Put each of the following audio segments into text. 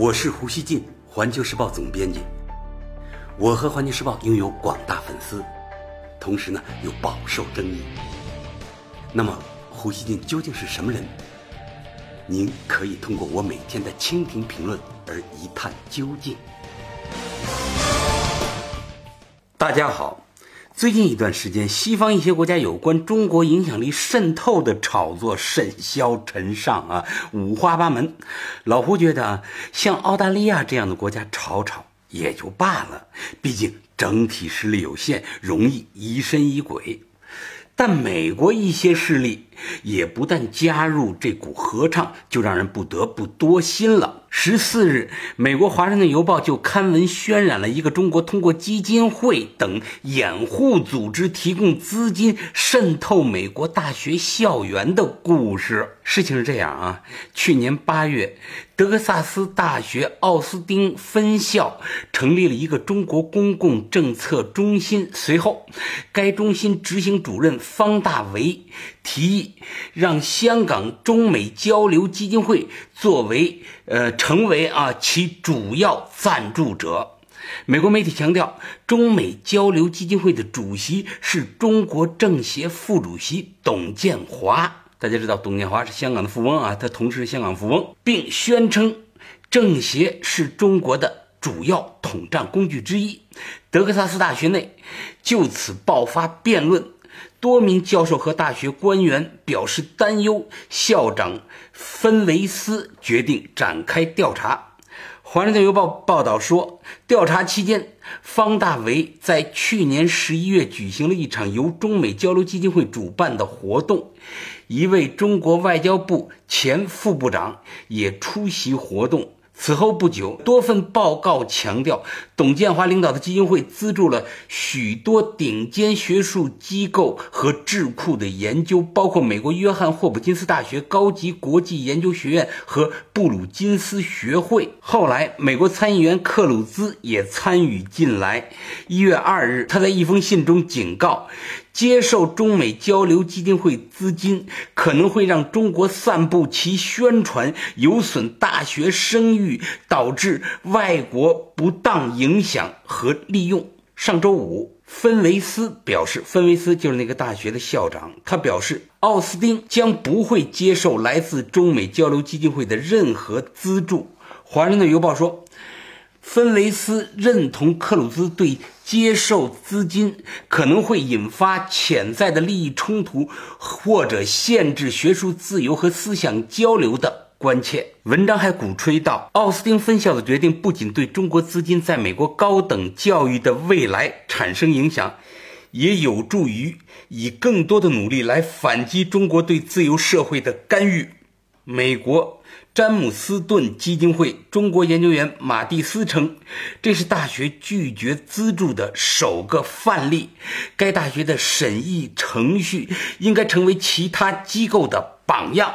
我是胡锡进，环球时报总编辑。我和环球时报拥有广大粉丝，同时呢又饱受争议。那么，胡锡进究竟是什么人？您可以通过我每天的蜻蜓评论而一探究竟。大家好。最近一段时间，西方一些国家有关中国影响力渗透的炒作甚嚣尘上啊，五花八门。老胡觉得啊，像澳大利亚这样的国家炒炒也就罢了，毕竟整体实力有限，容易疑神疑鬼。但美国一些势力也不但加入这股合唱，就让人不得不多心了。十四日，美国《华盛顿邮报》就刊文渲染了一个中国通过基金会等掩护组织提供资金渗透美国大学校园的故事。事情是这样啊，去年八月，德克萨斯大学奥斯汀分校成立了一个中国公共政策中心。随后，该中心执行主任方大为提议，让香港中美交流基金会作为呃。成为啊其主要赞助者。美国媒体强调，中美交流基金会的主席是中国政协副主席董建华。大家知道，董建华是香港的富翁啊，他同时是香港富翁，并宣称政协是中国的主要统战工具之一。德克萨斯大学内就此爆发辩论。多名教授和大学官员表示担忧，校长芬维斯决定展开调查。《华盛顿邮报》报道说，调查期间，方大为在去年十一月举行了一场由中美交流基金会主办的活动，一位中国外交部前副部长也出席活动。此后不久，多份报告强调，董建华领导的基金会资助了许多顶尖学术机构和智库的研究，包括美国约翰霍普金斯大学高级国际研究学院和布鲁金斯学会。后来，美国参议员克鲁兹也参与进来。一月二日，他在一封信中警告。接受中美交流基金会资金，可能会让中国散布其宣传，有损大学声誉，导致外国不当影响和利用。上周五，芬维斯表示，芬维斯就是那个大学的校长，他表示，奥斯汀将不会接受来自中美交流基金会的任何资助。华盛顿邮报说。芬维斯认同克鲁兹对接受资金可能会引发潜在的利益冲突，或者限制学术自由和思想交流的关切。文章还鼓吹到，奥斯汀分校的决定不仅对中国资金在美国高等教育的未来产生影响，也有助于以更多的努力来反击中国对自由社会的干预。美国。詹姆斯顿基金会中国研究员马蒂斯称，这是大学拒绝资助的首个范例。该大学的审议程序应该成为其他机构的榜样。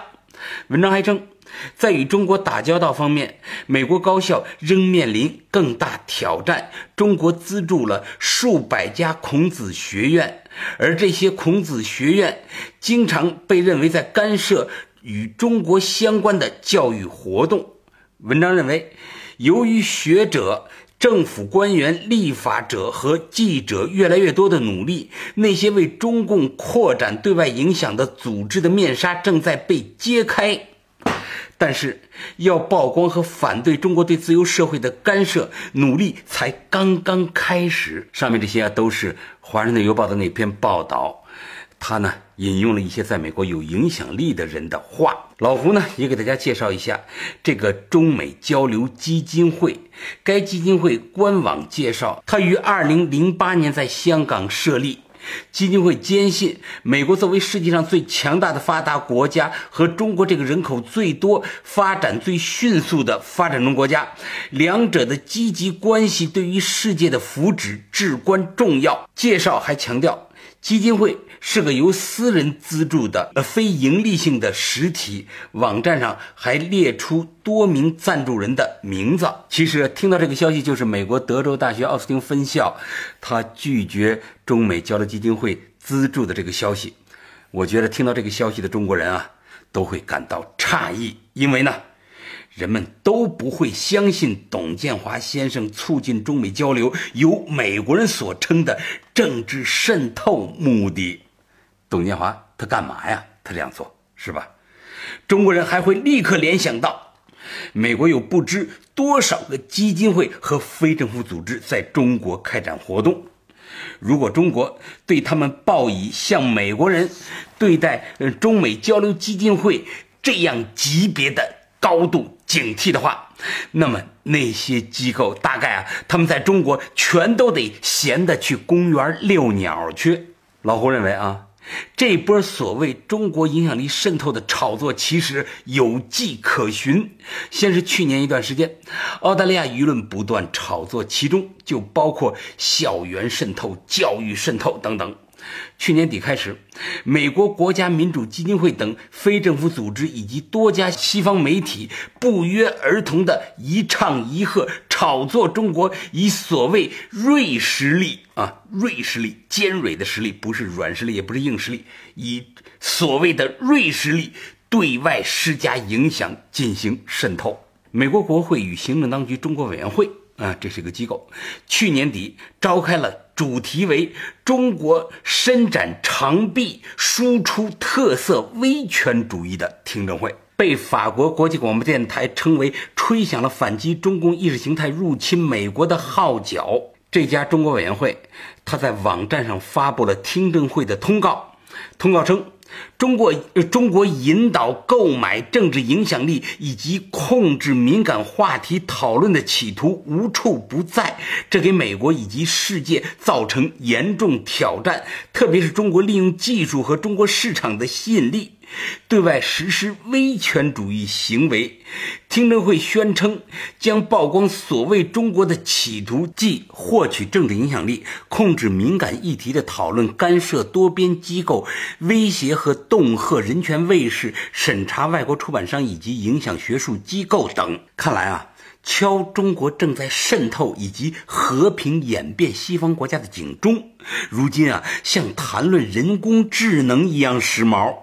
文章还称，在与中国打交道方面，美国高校仍面临更大挑战。中国资助了数百家孔子学院，而这些孔子学院经常被认为在干涉。与中国相关的教育活动，文章认为，由于学者、政府官员、立法者和记者越来越多的努力，那些为中共扩展对外影响的组织的面纱正在被揭开。但是，要曝光和反对中国对自由社会的干涉，努力才刚刚开始。上面这些啊，都是《华盛顿邮报》的那篇报道。他呢引用了一些在美国有影响力的人的话。老胡呢也给大家介绍一下这个中美交流基金会。该基金会官网介绍，它于2008年在香港设立。基金会坚信，美国作为世界上最强大的发达国家和中国这个人口最多、发展最迅速的发展中国家，两者的积极关系对于世界的福祉至关重要。介绍还强调。基金会是个由私人资助的非盈利性的实体，网站上还列出多名赞助人的名字。其实听到这个消息，就是美国德州大学奥斯汀分校，他拒绝中美交流基金会资助的这个消息。我觉得听到这个消息的中国人啊，都会感到诧异，因为呢，人们都不会相信董建华先生促进中美交流有美国人所称的政治渗透目的。董建华他干嘛呀？他这样做是吧？中国人还会立刻联想到，美国有不知多少个基金会和非政府组织在中国开展活动。如果中国对他们报以像美国人对待中美交流基金会这样级别的高度警惕的话，那么那些机构大概啊，他们在中国全都得闲得去公园遛鸟去。老胡认为啊。这波所谓中国影响力渗透的炒作，其实有迹可循。先是去年一段时间，澳大利亚舆论不断炒作，其中就包括校园渗透、教育渗透等等。去年底开始，美国国家民主基金会等非政府组织以及多家西方媒体不约而同的一唱一和炒作中国以所谓锐实力啊，锐实力、尖锐的实力，不是软实力，也不是硬实力，以所谓的锐实力对外施加影响，进行渗透。美国国会与行政当局中国委员会。啊，这是一个机构，去年底召开了主题为“中国伸展长臂输出特色威权主义”的听证会，被法国国际广播电台称为吹响了反击中共意识形态入侵美国的号角。这家中国委员会，他在网站上发布了听证会的通告，通告称。中国中国引导购买政治影响力以及控制敏感话题讨论的企图无处不在，这给美国以及世界造成严重挑战。特别是中国利用技术和中国市场的吸引力。对外实施威权主义行为，听证会宣称将曝光所谓中国的企图，即获取政治影响力、控制敏感议题的讨论、干涉多边机构、威胁和恫吓人权卫士、审查外国出版商以及影响学术机构等。看来啊。敲中国正在渗透以及和平演变西方国家的警钟，如今啊，像谈论人工智能一样时髦。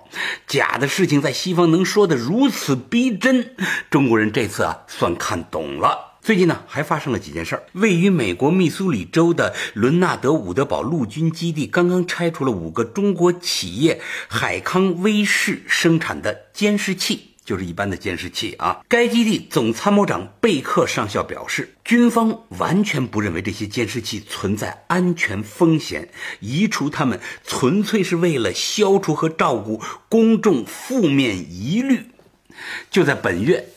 假的事情在西方能说得如此逼真，中国人这次啊算看懂了。最近呢，还发生了几件事儿。位于美国密苏里州的伦纳德伍德堡陆军基地刚刚拆除了五个中国企业海康威视生产的监视器。就是一般的监视器啊。该基地总参谋长贝克上校表示，军方完全不认为这些监视器存在安全风险，移除它们纯粹是为了消除和照顾公众负面疑虑。就在本月，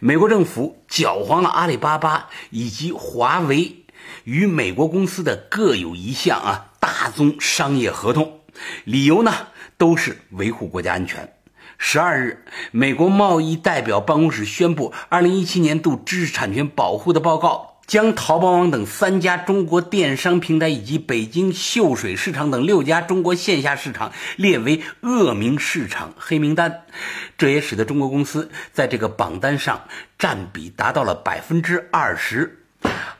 美国政府搅黄了阿里巴巴以及华为与美国公司的各有一项啊大宗商业合同，理由呢都是维护国家安全。十二日，美国贸易代表办公室宣布，二零一七年度知识产权保护的报告将淘宝网等三家中国电商平台以及北京秀水市场等六家中国线下市场列为恶名市场黑名单。这也使得中国公司在这个榜单上占比达到了百分之二十。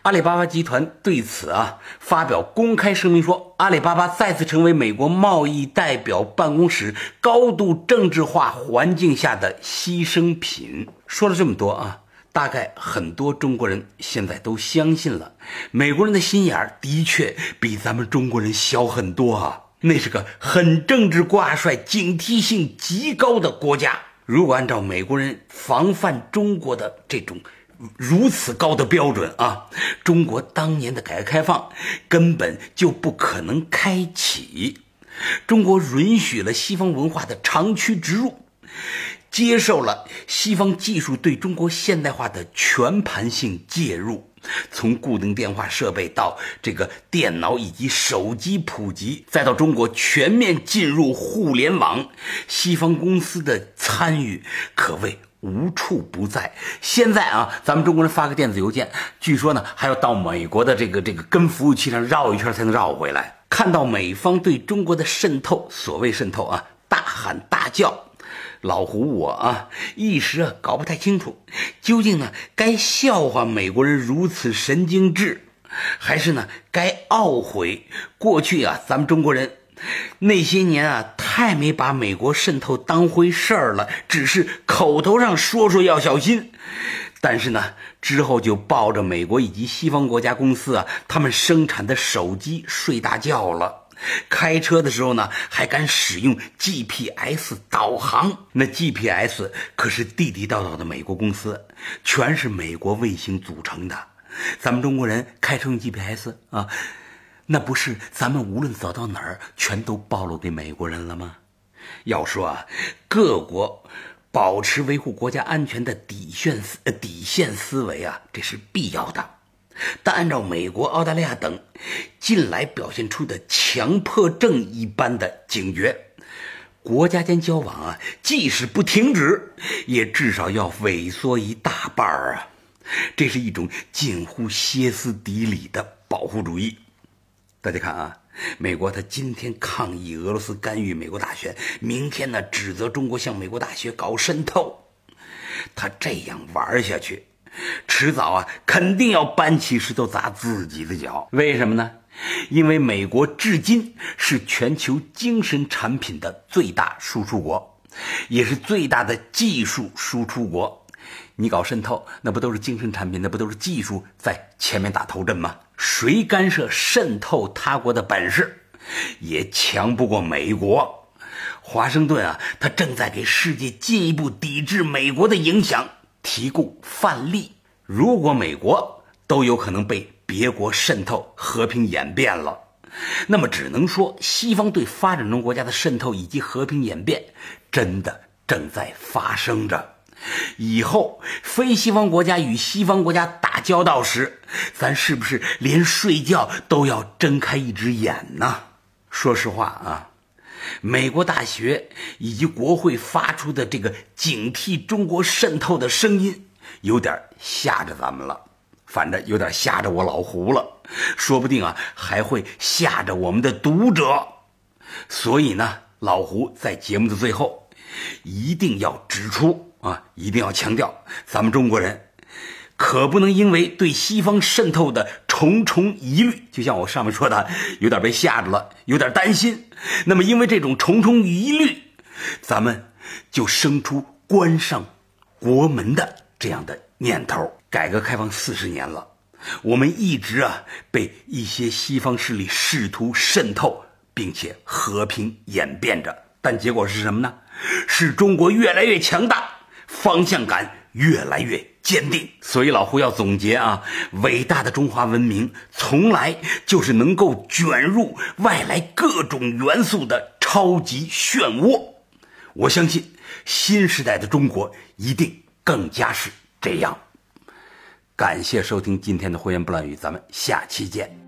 阿里巴巴集团对此啊发表公开声明说，阿里巴巴再次成为美国贸易代表办公室高度政治化环境下的牺牲品。说了这么多啊，大概很多中国人现在都相信了，美国人的心眼儿的确比咱们中国人小很多啊。那是个很政治挂帅、警惕性极高的国家。如果按照美国人防范中国的这种。如此高的标准啊！中国当年的改革开放根本就不可能开启。中国允许了西方文化的长驱直入，接受了西方技术对中国现代化的全盘性介入。从固定电话设备到这个电脑以及手机普及，再到中国全面进入互联网，西方公司的参与可谓。无处不在。现在啊，咱们中国人发个电子邮件，据说呢还要到美国的这个这个根服务器上绕一圈才能绕回来。看到美方对中国的渗透，所谓渗透啊，大喊大叫，老胡我啊一时啊搞不太清楚，究竟呢该笑话美国人如此神经质，还是呢该懊悔过去啊咱们中国人那些年啊，太没把美国渗透当回事儿了，只是口头上说说要小心。但是呢，之后就抱着美国以及西方国家公司啊，他们生产的手机睡大觉了。开车的时候呢，还敢使用 GPS 导航？那 GPS 可是地地道道的美国公司，全是美国卫星组成的。咱们中国人开车用 GPS 啊，那不是咱们无论走到哪儿，全都暴露给美国人了吗？要说啊，各国。保持维护国家安全的底线思底线思维啊，这是必要的。但按照美国、澳大利亚等近来表现出的强迫症一般的警觉，国家间交往啊，即使不停止，也至少要萎缩一大半儿啊。这是一种近乎歇斯底里的保护主义。大家看啊。美国他今天抗议俄罗斯干预美国大选，明天呢指责中国向美国大学搞渗透。他这样玩下去，迟早啊肯定要搬起石头砸自己的脚。为什么呢？因为美国至今是全球精神产品的最大输出国，也是最大的技术输出国。你搞渗透，那不都是精神产品？那不都是技术在前面打头阵吗？谁干涉渗透他国的本事，也强不过美国。华盛顿啊，他正在给世界进一步抵制美国的影响提供范例。如果美国都有可能被别国渗透、和平演变了，那么只能说西方对发展中国家的渗透以及和平演变，真的正在发生着。以后非西方国家与西方国家打交道时，咱是不是连睡觉都要睁开一只眼呢？说实话啊，美国大学以及国会发出的这个警惕中国渗透的声音，有点吓着咱们了。反正有点吓着我老胡了，说不定啊还会吓着我们的读者。所以呢，老胡在节目的最后一定要指出。啊，一定要强调，咱们中国人可不能因为对西方渗透的重重疑虑，就像我上面说的，有点被吓着了，有点担心。那么，因为这种重重疑虑，咱们就生出关上国门的这样的念头。改革开放四十年了，我们一直啊被一些西方势力试图渗透，并且和平演变着，但结果是什么呢？是中国越来越强大。方向感越来越坚定，所以老胡要总结啊，伟大的中华文明从来就是能够卷入外来各种元素的超级漩涡。我相信新时代的中国一定更加是这样。感谢收听今天的《胡言不乱语》，咱们下期见。